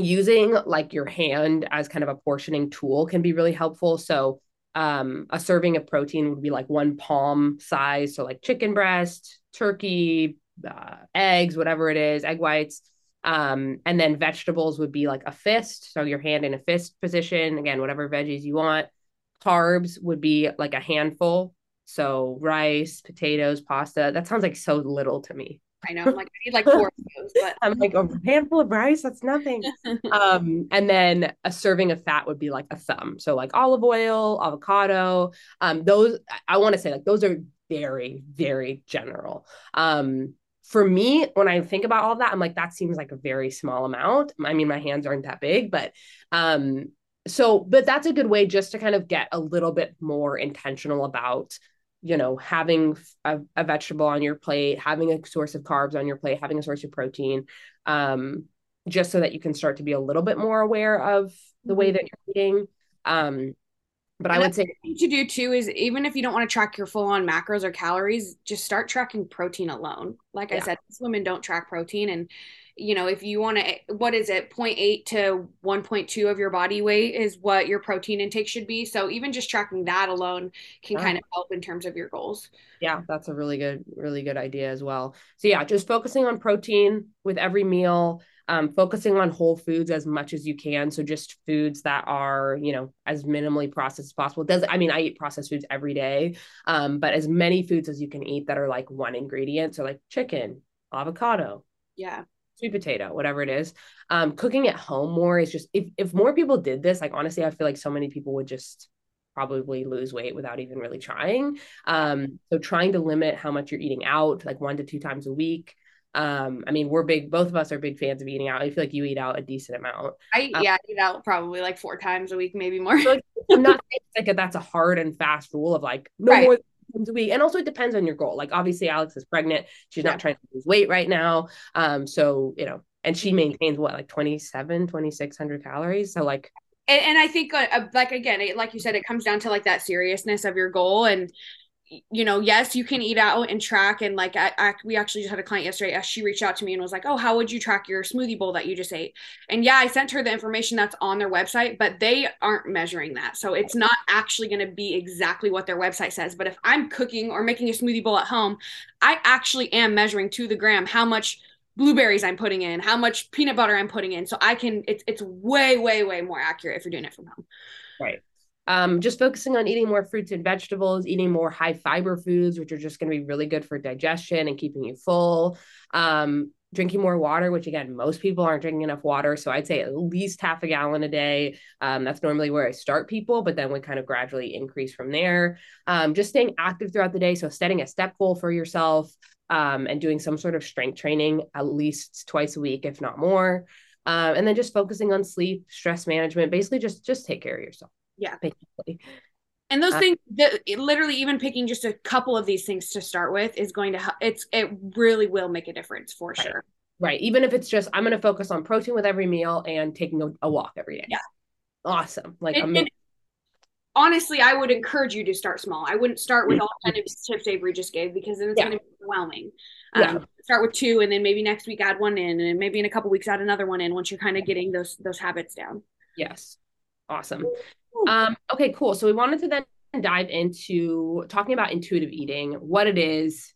using like your hand as kind of a portioning tool can be really helpful. So, um, a serving of protein would be like one palm size. So, like chicken breast, turkey, uh, eggs, whatever it is, egg whites um, and then vegetables would be like a fist. So your hand in a fist position. Again, whatever veggies you want. Carbs would be like a handful. So rice, potatoes, pasta. That sounds like so little to me. I know. I'm like, I need like four of those, but I'm like a handful of rice, that's nothing. um, and then a serving of fat would be like a thumb. So like olive oil, avocado. Um, those I want to say like those are very, very general. Um, for me, when I think about all that, I'm like, that seems like a very small amount. I mean, my hands aren't that big, but um, so, but that's a good way just to kind of get a little bit more intentional about, you know, having a, a vegetable on your plate, having a source of carbs on your plate, having a source of protein, um, just so that you can start to be a little bit more aware of the way mm-hmm. that you're eating. Um, but and I would say to do too is even if you don't want to track your full on macros or calories, just start tracking protein alone. Like yeah. I said, women don't track protein. And, you know, if you want to, what is it, 0.8 to 1.2 of your body weight is what your protein intake should be. So even just tracking that alone can yeah. kind of help in terms of your goals. Yeah, that's a really good, really good idea as well. So yeah, just focusing on protein with every meal um, focusing on whole foods as much as you can. So just foods that are, you know, as minimally processed as possible. Does I mean I eat processed foods every day, um, but as many foods as you can eat that are like one ingredient. So like chicken, avocado, yeah, sweet potato, whatever it is. Um, cooking at home more is just if if more people did this, like honestly, I feel like so many people would just probably lose weight without even really trying. Um, so trying to limit how much you're eating out, like one to two times a week. Um, I mean, we're big, both of us are big fans of eating out. I feel like you eat out a decent amount. I, um, yeah, I eat out probably like four times a week, maybe more. So I'm not saying like that's a hard and fast rule of like no right. more times a week. And also it depends on your goal. Like obviously Alix is pregnant. She's yeah. not trying to lose weight right now. Um, so, you know, and she maintains what, like 27, 2600 calories. So like, and, and I think uh, uh, like again, it, like you said, it comes down to like that seriousness of your goal and you know, yes, you can eat out and track. And like, I, I, we actually just had a client yesterday. She reached out to me and was like, "Oh, how would you track your smoothie bowl that you just ate?" And yeah, I sent her the information that's on their website, but they aren't measuring that, so it's not actually going to be exactly what their website says. But if I'm cooking or making a smoothie bowl at home, I actually am measuring to the gram how much blueberries I'm putting in, how much peanut butter I'm putting in, so I can. It's it's way way way more accurate if you're doing it from home. Right um, just focusing on eating more fruits and vegetables, eating more high fiber foods, which are just going to be really good for digestion and keeping you full. Um, drinking more water, which again, most people aren't drinking enough water. So I'd say at least half a gallon a day. Um, that's normally where I start people, but then we kind of gradually increase from there. Um, just staying active throughout the day. So setting a step goal for yourself um, and doing some sort of strength training at least twice a week, if not more. Um, and then just focusing on sleep, stress management, basically just just take care of yourself. Yeah. Basically. And those uh, things that literally even picking just a couple of these things to start with is going to help it's it really will make a difference for right. sure. Right. Even if it's just I'm going to focus on protein with every meal and taking a, a walk every day. Yeah. Awesome. Like and, and honestly, I would encourage you to start small. I wouldn't start with all kind of tips Averie just gave because then it's yeah. going to be overwhelming. Um, yeah. Start with two, and then maybe next week add one in, and maybe in a couple weeks add another one in once you're kind of getting those those habits down. Yes. Awesome. Um, okay, cool. So we wanted to then dive into talking about intuitive eating, what it is,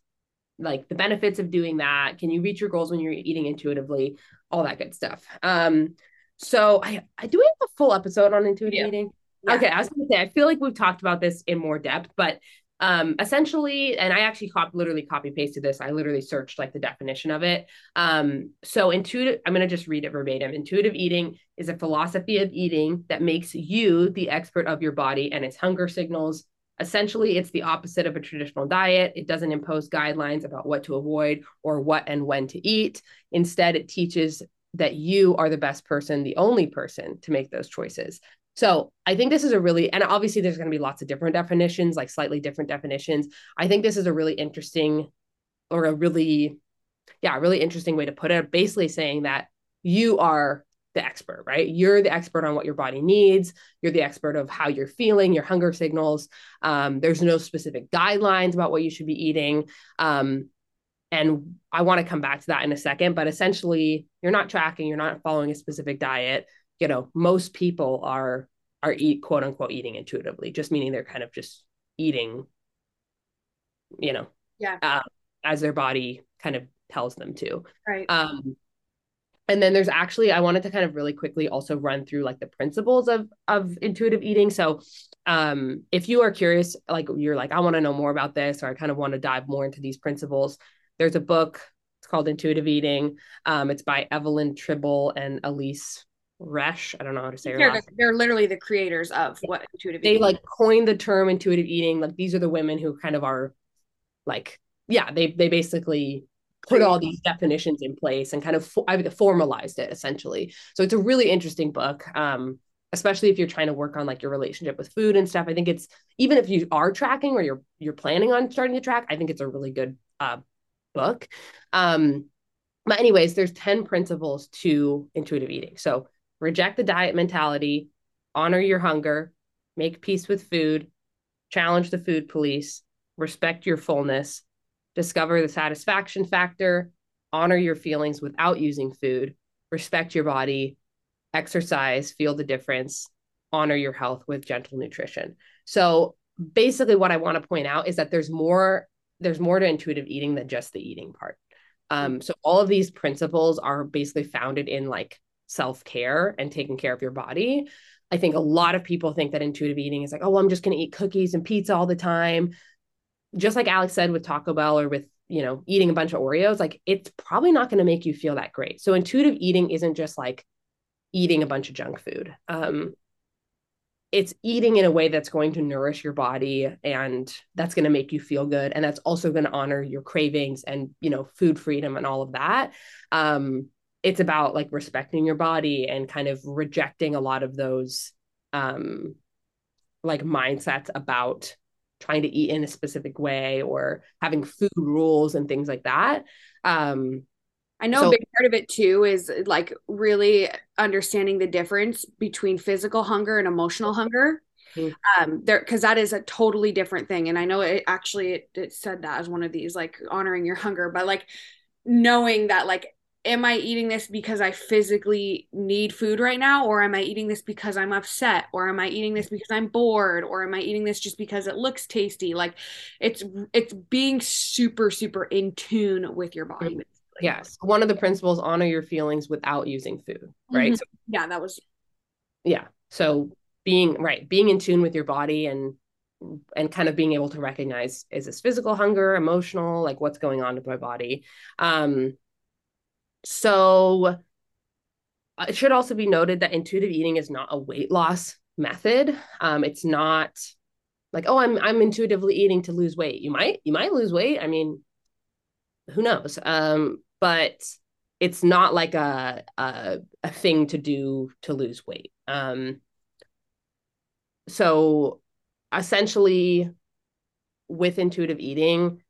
like the benefits of doing that. Can you reach your goals when you're eating intuitively? All that good stuff. Um, so I, I do we have a full episode on intuitive yeah. eating? Yeah. Okay, I was gonna say I feel like we've talked about this in more depth, but um essentially and i actually cop literally copy pasted this i literally searched like the definition of it. Um so intuitive i'm going to just read it verbatim. Intuitive eating is a philosophy of eating that makes you the expert of your body and its hunger signals. Essentially it's the opposite of a traditional diet. It doesn't impose guidelines about what to avoid or what and when to eat. Instead it teaches that you are the best person the only person to make those choices so I think this is a really, and obviously there's going to be lots of different definitions, like slightly different definitions. I think this is a really interesting or a really, yeah, really interesting way to put it. Basically saying that you are the expert, right? You're the expert on what your body needs. You're the expert of how you're feeling, your hunger signals. Um, there's no specific guidelines about what you should be eating. Um, and I want to come back to that in a second, but essentially, you're not tracking, you're not following a specific diet. You know, most people are are eat quote unquote eating intuitively, just meaning they're kind of just eating, you know, yeah, uh, as their body kind of tells them to. Right. Um, and then there's actually i wanted to kind of really quickly also run through like the principles of of intuitive eating so um if you are curious like you're like i want to know more about this or i kind of want to dive more into these principles there's a book it's called intuitive eating um it's by evelyn tribole and elyse resch i don't know how to say they're, the, they're literally the creators of what intuitive eating. they eating. like coined the term intuitive eating like these are the women who kind of are like yeah they they basically put all these definitions in place and kind of fo- I formalized it essentially. So it's a really interesting book. Um, especially if you're trying to work on like your relationship with food and stuff. I think it's even if you are tracking or you're you're planning on starting to track, I think it's a really good uh, book. Um, but anyways, there's 10 principles to intuitive eating. So reject the diet mentality, honor your hunger, make peace with food, challenge the food police, respect your fullness, discover the satisfaction factor, honor your feelings without using food, respect your body, exercise, feel the difference, honor your health with gentle nutrition. So basically what I want to point out is that there's more there's more to intuitive eating than just the eating part. Um, so all of these principles are basically founded in like self-care and taking care of your body. I think a lot of people think that intuitive eating is like, oh, well, I'm just going to eat cookies and pizza all the time just like Alix said with Taco Bell or with, you know, eating a bunch of Oreos, like it's probably not going to make you feel that great. So intuitive eating isn't just like eating a bunch of junk food. Um, it's eating in a way that's going to nourish your body and that's going to make you feel good and that's also going to honor your cravings and you know food freedom and all of that um, it's about like respecting your body and kind of rejecting a lot of those um, like mindsets about trying to eat in a specific way or having food rules and things like that. Um, I know so, a big part of it too is like really understanding the difference between physical hunger and emotional hunger. Mm-hmm. Um, there because that is a totally different thing. And I know it actually it, it said that as one of these like honoring your hunger, but like knowing that like am I eating this because I physically need food right now? Or am I eating this because I'm upset? Or am I eating this because I'm bored? Or am I eating this just because it looks tasty? Like it's it's being super, super in tune with your body. Basically. Yes. One of the principles honor your feelings without using food. Right. Mm-hmm. So, yeah, that was yeah. So being right, being in tune with your body and and kind of being able to recognize is this physical hunger, emotional, like what's going on with my body. Um so uh, it should also be noted that intuitive eating is not a weight loss method. Um, it's not like, oh, I'm I'm intuitively eating to lose weight. You might you might lose weight. I mean, who knows? Um, but it's not like a a, a thing to do to lose weight. Um, so essentially, with intuitive eating,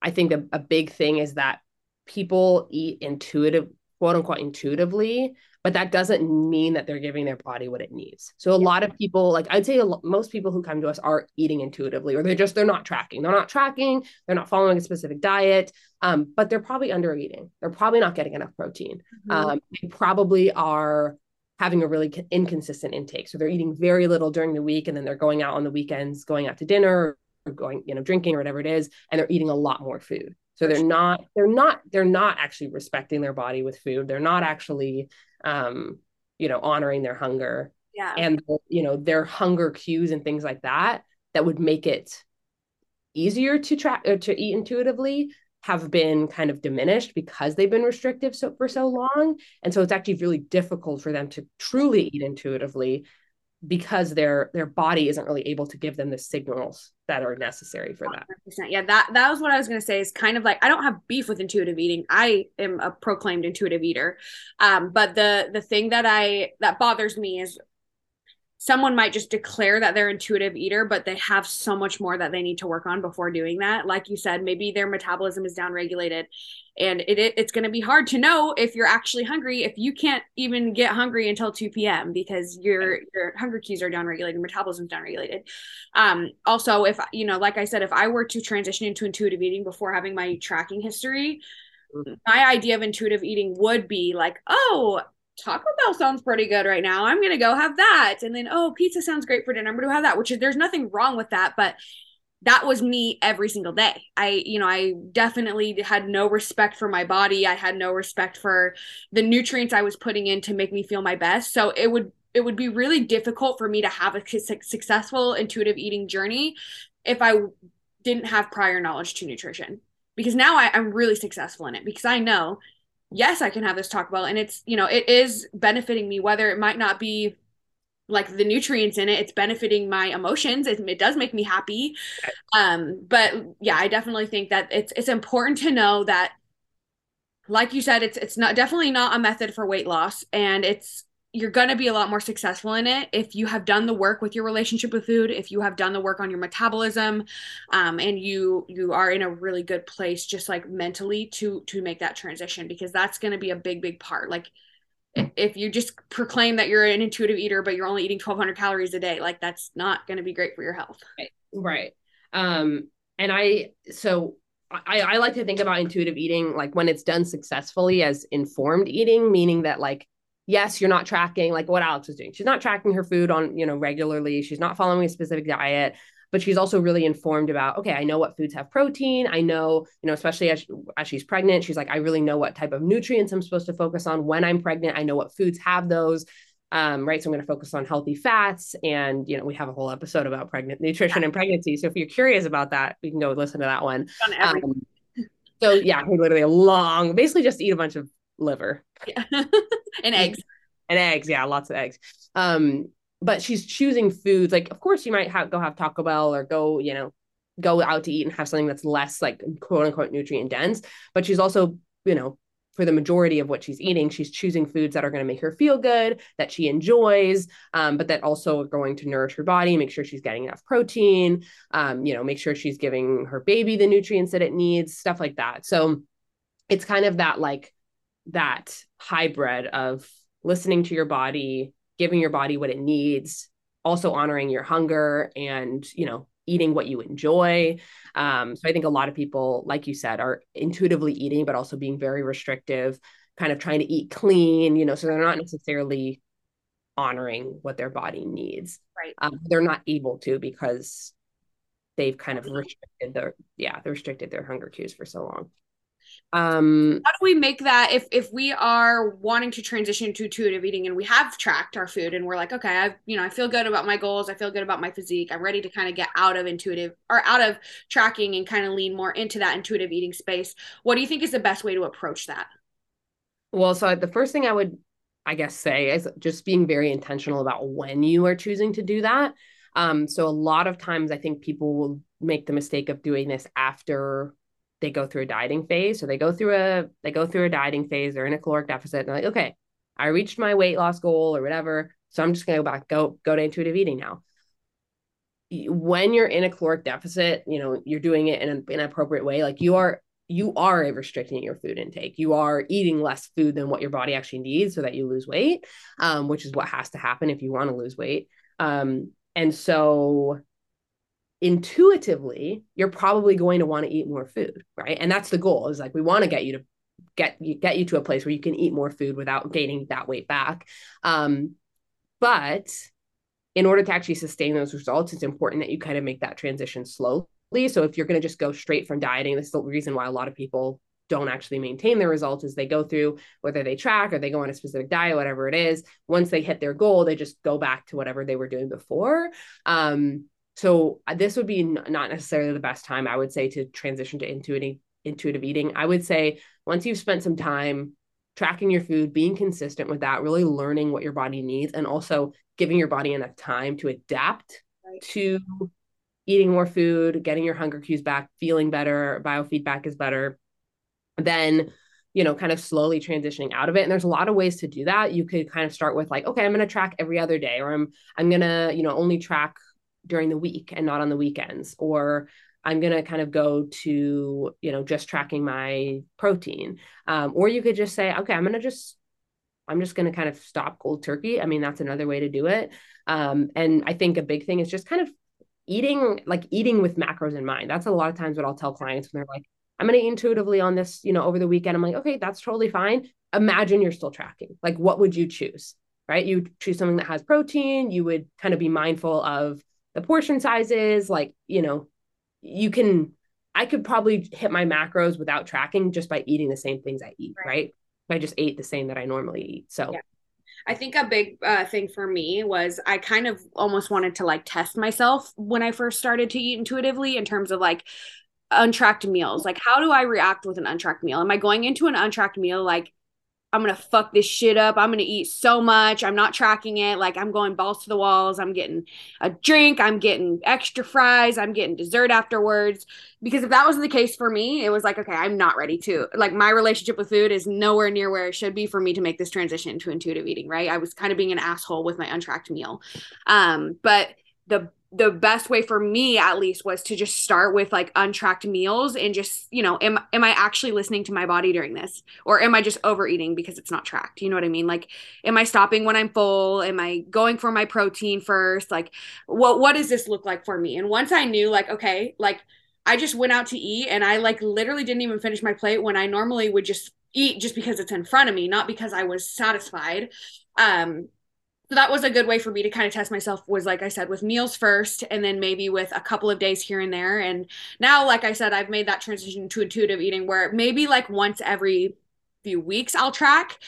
I think a, a big thing is that people eat intuitive quote unquote intuitively but that doesn't mean that they're giving their body what it needs. So a yeah. lot of people like i'd say most people who come to us are eating intuitively or they're just they're not tracking. They're not tracking they're not following a specific diet um, but they're probably under eating they're probably not getting enough protein. Mm-hmm. um, they probably are having a really inconsistent intake. So they're eating very little during the week and then they're going out on the weekends going out to dinner or going you know drinking or whatever it is and they're eating a lot more food so they're not they're not they're not actually respecting their body with food. They're not actually um you know honoring their hunger. Yeah. And you know their hunger cues and things like that that would make it easier to track uh, to eat intuitively have been kind of diminished because they've been restrictive so for so long. And so it's actually really difficult for them to truly eat intuitively because their their body isn't really able to give them the signals that are necessary for that. 100%. Yeah, that that was what I was going to say is kind of like I don't have beef with intuitive eating. I am a proclaimed intuitive eater. Um but the the thing that I that bothers me is someone might just declare that they're intuitive eater but they have so much more that they need to work on before doing that. Like you said maybe their metabolism is downregulated and it, it it's going to be hard to know if you're actually hungry if you can't even get hungry until 2 p.m because your your hunger cues are downregulated metabolism's downregulated. Um also if you know like i said if i were to transition into intuitive eating before having my tracking history mm-hmm. my idea of intuitive eating would be like oh Taco Bell sounds pretty good right now. I'm gonna go have that. And then, oh, pizza sounds great for dinner. I'm gonna have that, which is there's nothing wrong with that, but that was me every single day. I, you know, I definitely had no respect for my body. I had no respect for the nutrients I was putting in to make me feel my best. So it would it would be really difficult for me to have a successful intuitive eating journey if I didn't have prior knowledge to nutrition. Because now I, I'm really successful in it because I know yes, I can have this Taco Bell. And it's, you know, it is benefiting me, whether it might not be like the nutrients in it, it's benefiting my emotions. It, it does make me happy. Um, but yeah, I definitely think that it's it's important to know that like you said, it's it's not definitely not a method for weight loss. And it's you're going to be a lot more successful in it if you have done the work with your relationship with food if you have done the work on your metabolism um, and you you are in a really good place just like mentally to to make that transition because that's going to be a big big part like if you just proclaim that you're an intuitive eater but you're only eating 1200 calories a day like that's not going to be great for your health right, right. um and i so I, I like to think about intuitive eating like when it's done successfully as informed eating meaning that like yes, you're not tracking like what Alix was doing. She's not tracking her food on, you know, regularly. She's not following a specific diet, but she's also really informed about, okay, I know what foods have protein. I know, you know, especially as, as she's pregnant, she's like, I really know what type of nutrients I'm supposed to focus on when I'm pregnant. I know what foods have those. Um, right. So I'm going to focus on healthy fats. And, you know, we have a whole episode about pregnant nutrition and pregnancy. So if you're curious about that, we can go listen to that one. Um, so yeah, literally a long, basically just eat a bunch of liver. Yeah. and eggs. And eggs, yeah, lots of eggs. Um, but she's choosing foods like of course you might have go have Taco Bell or go, you know, go out to eat and have something that's less like quote unquote nutrient dense. But she's also, you know, for the majority of what she's eating, she's choosing foods that are going to make her feel good, that she enjoys, um, but that also are going to nourish her body, make sure she's getting enough protein, um, you know, make sure she's giving her baby the nutrients that it needs, stuff like that. So it's kind of that like that hybrid of listening to your body, giving your body what it needs, also honoring your hunger and, you know, eating what you enjoy. Um, so I think a lot of people, like you said, are intuitively eating, but also being very restrictive, kind of trying to eat clean, you know, so they're not necessarily honoring what their body needs. Right. Um, they're not able to because they've kind of restricted their, yeah, they restricted their hunger cues for so long um how do we make that if if we are wanting to transition to intuitive eating and we have tracked our food and we're like okay i you know i feel good about my goals. I feel good about my physique. I'm ready to kind of get out of intuitive or out of tracking and kind of lean more into that intuitive eating space. What do you think is the best way to approach that? Well so the first thing i would i guess say is just being very intentional about when you are choosing to do that. Um so a lot of times i think people will make the mistake of doing this after they go through a dieting phase. So they go through a they go through a dieting phase. They're in a caloric deficit. And they're like, okay, I reached my weight loss goal or whatever. So I'm just gonna go back, go go to intuitive eating now. When you're in a caloric deficit, you know you're doing it in, a, in an appropriate way. Like you are you are restricting your food intake. You are eating less food than what your body actually needs so that you lose weight, um, which is what has to happen if you want to lose weight. Um, and so intuitively you're probably going to want to eat more food right? And that's the goal is like we want to get you to get you get you to a place where you can eat more food without gaining that weight back. Um but in order to actually sustain those results it's important that you kind of make that transition slowly. So if you're going to just go straight from dieting this is the reason why a lot of people don't actually maintain their results is they go through whether they track or they go on a specific diet whatever it is once they hit their goal they just go back to whatever they were doing before. Um so uh, this would be not necessarily the best time I would say to transition to intuitive intuitive eating. I would say once you've spent some time tracking your food, being consistent with that, really learning what your body needs and also giving your body enough time to adapt right. to eating more food, getting your hunger cues back, feeling better, biofeedback is better. Then you know, kind of slowly transitioning out of it. And there's a lot of ways to do that. You could kind of start with like, okay, I'm going to track every other day, or I'm I'm going to, you know, only track during the week and not on the weekends, or I'm going to kind of go to, you know, just tracking my protein. Um, or you could just say, okay, I'm going to just, I'm just going to kind of stop cold turkey. I mean, that's another way to do it. Um, and I think a big thing is just kind of eating, like eating with macros in mind. That's a lot of times what I'll tell clients when they're like, I'm going to intuitively on this, you know, over the weekend. I'm like, okay, that's totally fine. Imagine you're still tracking. Like, what would you choose? Right? You choose something that has protein. You would kind of be mindful of the portion sizes. Like, you know, you can, I could probably hit my macros without tracking just by eating the same things I eat. Right. right? I just ate the same that I normally eat. So, yeah. I think a big uh, thing for me was I kind of almost wanted to like test myself when I first started to eat intuitively in terms of like untracked meals. Like, how do I react with an untracked meal? Am I going into an untracked meal like, I'm gonna fuck this shit up. I'm gonna eat so much. I'm not tracking it. Like I'm going balls to the walls. I'm getting a drink. I'm getting extra fries. I'm getting dessert afterwards. Because if that wasn't the case for me, it was like, okay, I'm not ready to. Like my relationship with food is nowhere near where it should be for me to make this transition to intuitive eating. Right? I was kind of being an asshole with my untracked meal. Um, but the the best way for me at least was to just start with like untracked meals and just you know am am i actually listening to my body during this? Or am i just overeating because it's not tracked? You know what i mean? Like am i stopping when i'm full? Am i going for my protein first? Like what what does this look like for me? And once i knew like okay like i just went out to eat and i like literally didn't even finish my plate when i normally would just eat just because it's in front of me not because i was satisfied. Um so that was a good way for me to kind of test myself was like i said with meals first and then maybe with a couple of days here and there and now like i said i've made that transition to intuitive eating where maybe like once every few weeks I'll track.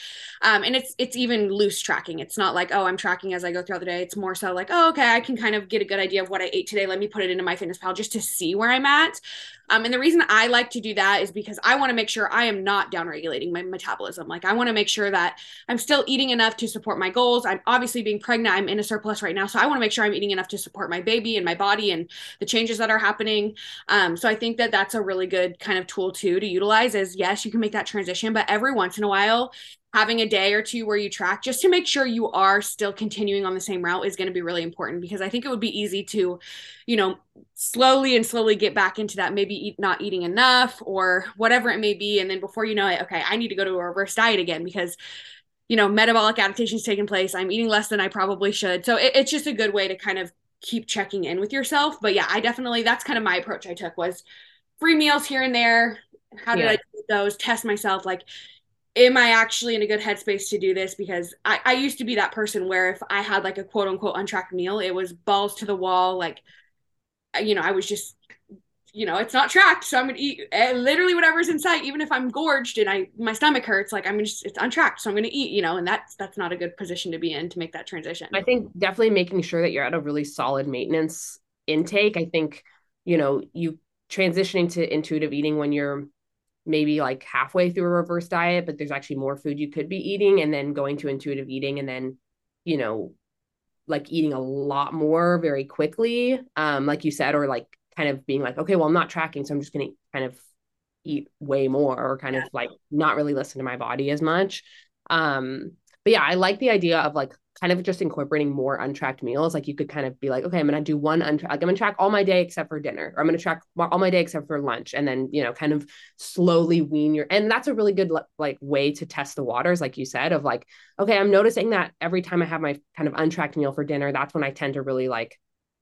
Um, and it's it's even loose tracking. It's not like, oh, I'm tracking as I go throughout the day. It's more so like, oh, okay, I can kind of get a good idea of what I ate today. Let me put it into MyFitnessPal just to see where I'm at. Um, and the reason I like to do that is because I want to make sure I am not downregulating my metabolism. Like I want to make sure that I'm still eating enough to support my goals. I'm obviously being pregnant. I'm in a surplus right now, so I want to make sure I'm eating enough to support my baby and my body and the changes that are happening. Um, so I think that that's a really good kind of tool too to utilize. Is yes, you can make that transition, but every once in a while, having a day or two where you track just to make sure you are still continuing on the same route is going to be really important because I think it would be easy to, you know, slowly and slowly get back into that maybe eat, not eating enough or whatever it may be. And then before you know it, okay, I need to go to a reverse diet again because you know metabolic adaptation is taking place i'm eating less than i probably should so it, it's just a good way to kind of keep checking in with yourself but yeah i definitely that's kind of my approach i took was free meals here and there how did yeah. i do those test myself like am I actually in a good headspace to do this? Because I, I used to be that person where if I had like a quote unquote untracked meal, it was balls to the wall. Like, you know, I was just, you know, it's not tracked. So I'm going to eat eh, literally whatever's in sight, even if I'm gorged and I, my stomach hurts, like I'm just, it's untracked. So I'm going to eat, you know, and that's, that's not a good position to be in to make that transition. I think definitely making sure that you're at a really solid maintenance intake. I think, you know, you transitioning to intuitive eating when you're maybe like halfway through a reverse diet, but there's actually more food you could be eating, and then going to intuitive eating, and then, you know, like eating a lot more very quickly, um, like you said, or like kind of being like, okay, well, I'm not tracking, so I'm just going to kind of eat way more, or kind yeah. of like not really listen to my body as much. Um, but yeah, I like the idea of like kind of just incorporating more untracked meals. Like you could kind of be like, okay, I'm gonna do one untracked. Like I'm gonna track all my day except for dinner, or I'm gonna track all my day except for lunch, and then you know, kind of slowly wean your. And that's a really good like way to test the waters, like you said, of like, okay, I'm noticing that every time I have my kind of untracked meal for dinner, that's when I tend to really like.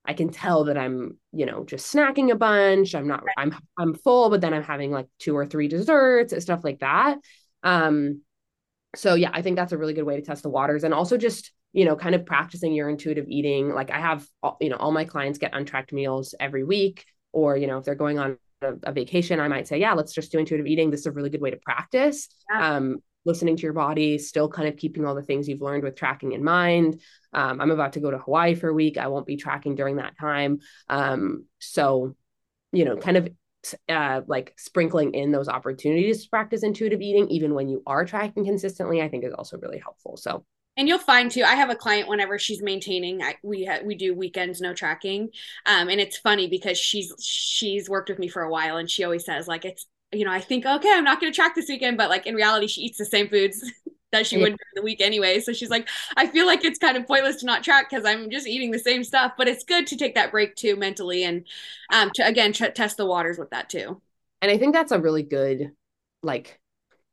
I can tell that I'm, you know, just snacking a bunch. I'm not. I'm I'm full, but then I'm having like two or three desserts and stuff like that. Um, so yeah, I think that's a really good way to test the waters, and also just you know, kind of practicing your intuitive eating. Like I have, you know, all my clients get untracked meals every week, or, you know, if they're going on a, a vacation, I might say, yeah, let's just do intuitive eating. This is a really good way to practice. Yeah. Um, listening to your body, still kind of keeping all the things you've learned with tracking in mind. Um, I'm about to go to Hawaii for a week. I won't be tracking during that time. Um, so, you know, kind of uh, like sprinkling in those opportunities to practice intuitive eating, even when you are tracking consistently, I think is also really helpful. So and you'll find too i have a client whenever she's maintaining I, we ha- we do weekends no tracking um, and it's funny because she's she's worked with me for a while and she always says like it's you know, I think, okay, I'm not going to track this weekend, but like in reality, she eats the same foods that she yeah. would during the week anyway. So she's like, I feel like it's kind of pointless to not track because I'm just eating the same stuff. But it's good to take that break too mentally and um, to again t- test the waters with that too. And I think that's a really good, like,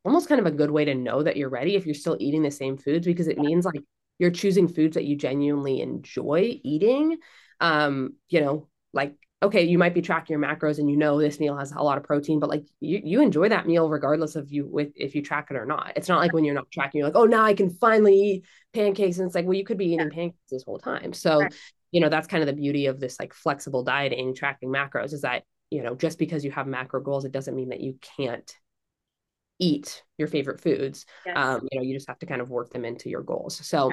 almost kind of a good way to know that you're ready if you're still eating the same foods because it means like you're choosing foods that you genuinely enjoy eating. Um, you know, like okay, you might be tracking your macros and you know this meal has a lot of protein, but like you you enjoy that meal regardless of you with if you track it or not. It's not like when you're not tracking, you're like, oh now I can finally eat pancakes. And it's like, well, you could be eating yeah. pancakes this whole time. So, right. you know, that's kind of the beauty of this like flexible dieting, tracking macros is that, you know, just because you have macro goals, it doesn't mean that you can't eat your favorite foods. Yes. Um, you know, you just have to kind of work them into your goals. So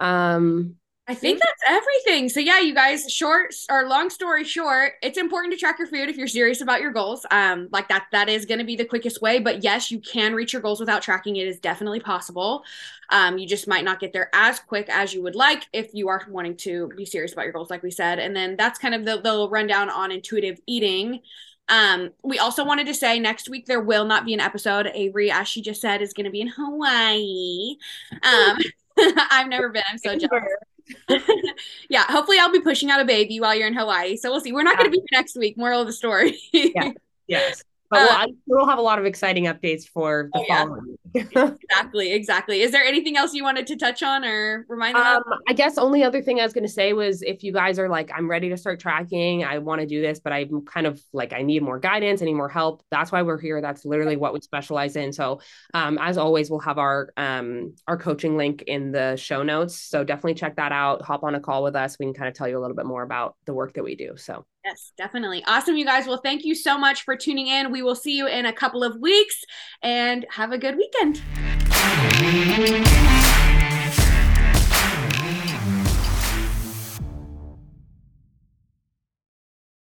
um I think that's everything. So yeah, you guys, short or long story short, it's important to track your food if you're serious about your goals. Um, like that, that is going to be the quickest way. But yes, you can reach your goals without tracking. It is definitely possible. Um, you just might not get there as quick as you would like if you are wanting to be serious about your goals, like we said. And then that's kind of the, the rundown on intuitive eating. Um, we also wanted to say next week there will not be an episode. Averie, as she just said, is going to be in Hawaii. Um, I've never been. I'm so jealous. yeah, hopefully I'll be pushing out a baby while you're in Hawaii. So we'll see. We're not going to be here next week. Moral of the story. yeah. Yes. But we'll, uh, we'll have a lot of exciting updates for the oh, following. Exactly, exactly. Is there anything else you wanted to touch on or remind um, I guess only other thing I was going to say was if you guys are like, I'm ready to start tracking, I want to do this, but I'm kind of like, I need more guidance, I need more help. That's why we're here. That's literally what we specialize in. So, um, as always, we'll have our um, our coaching link in the show notes. So definitely check that out. Hop on a call with us. We can kind of tell you a little bit more about the work that we do. So. Yes, definitely. Awesome, you guys. Well, thank you so much for tuning in. We will see you in a couple of weeks and have a good weekend. different.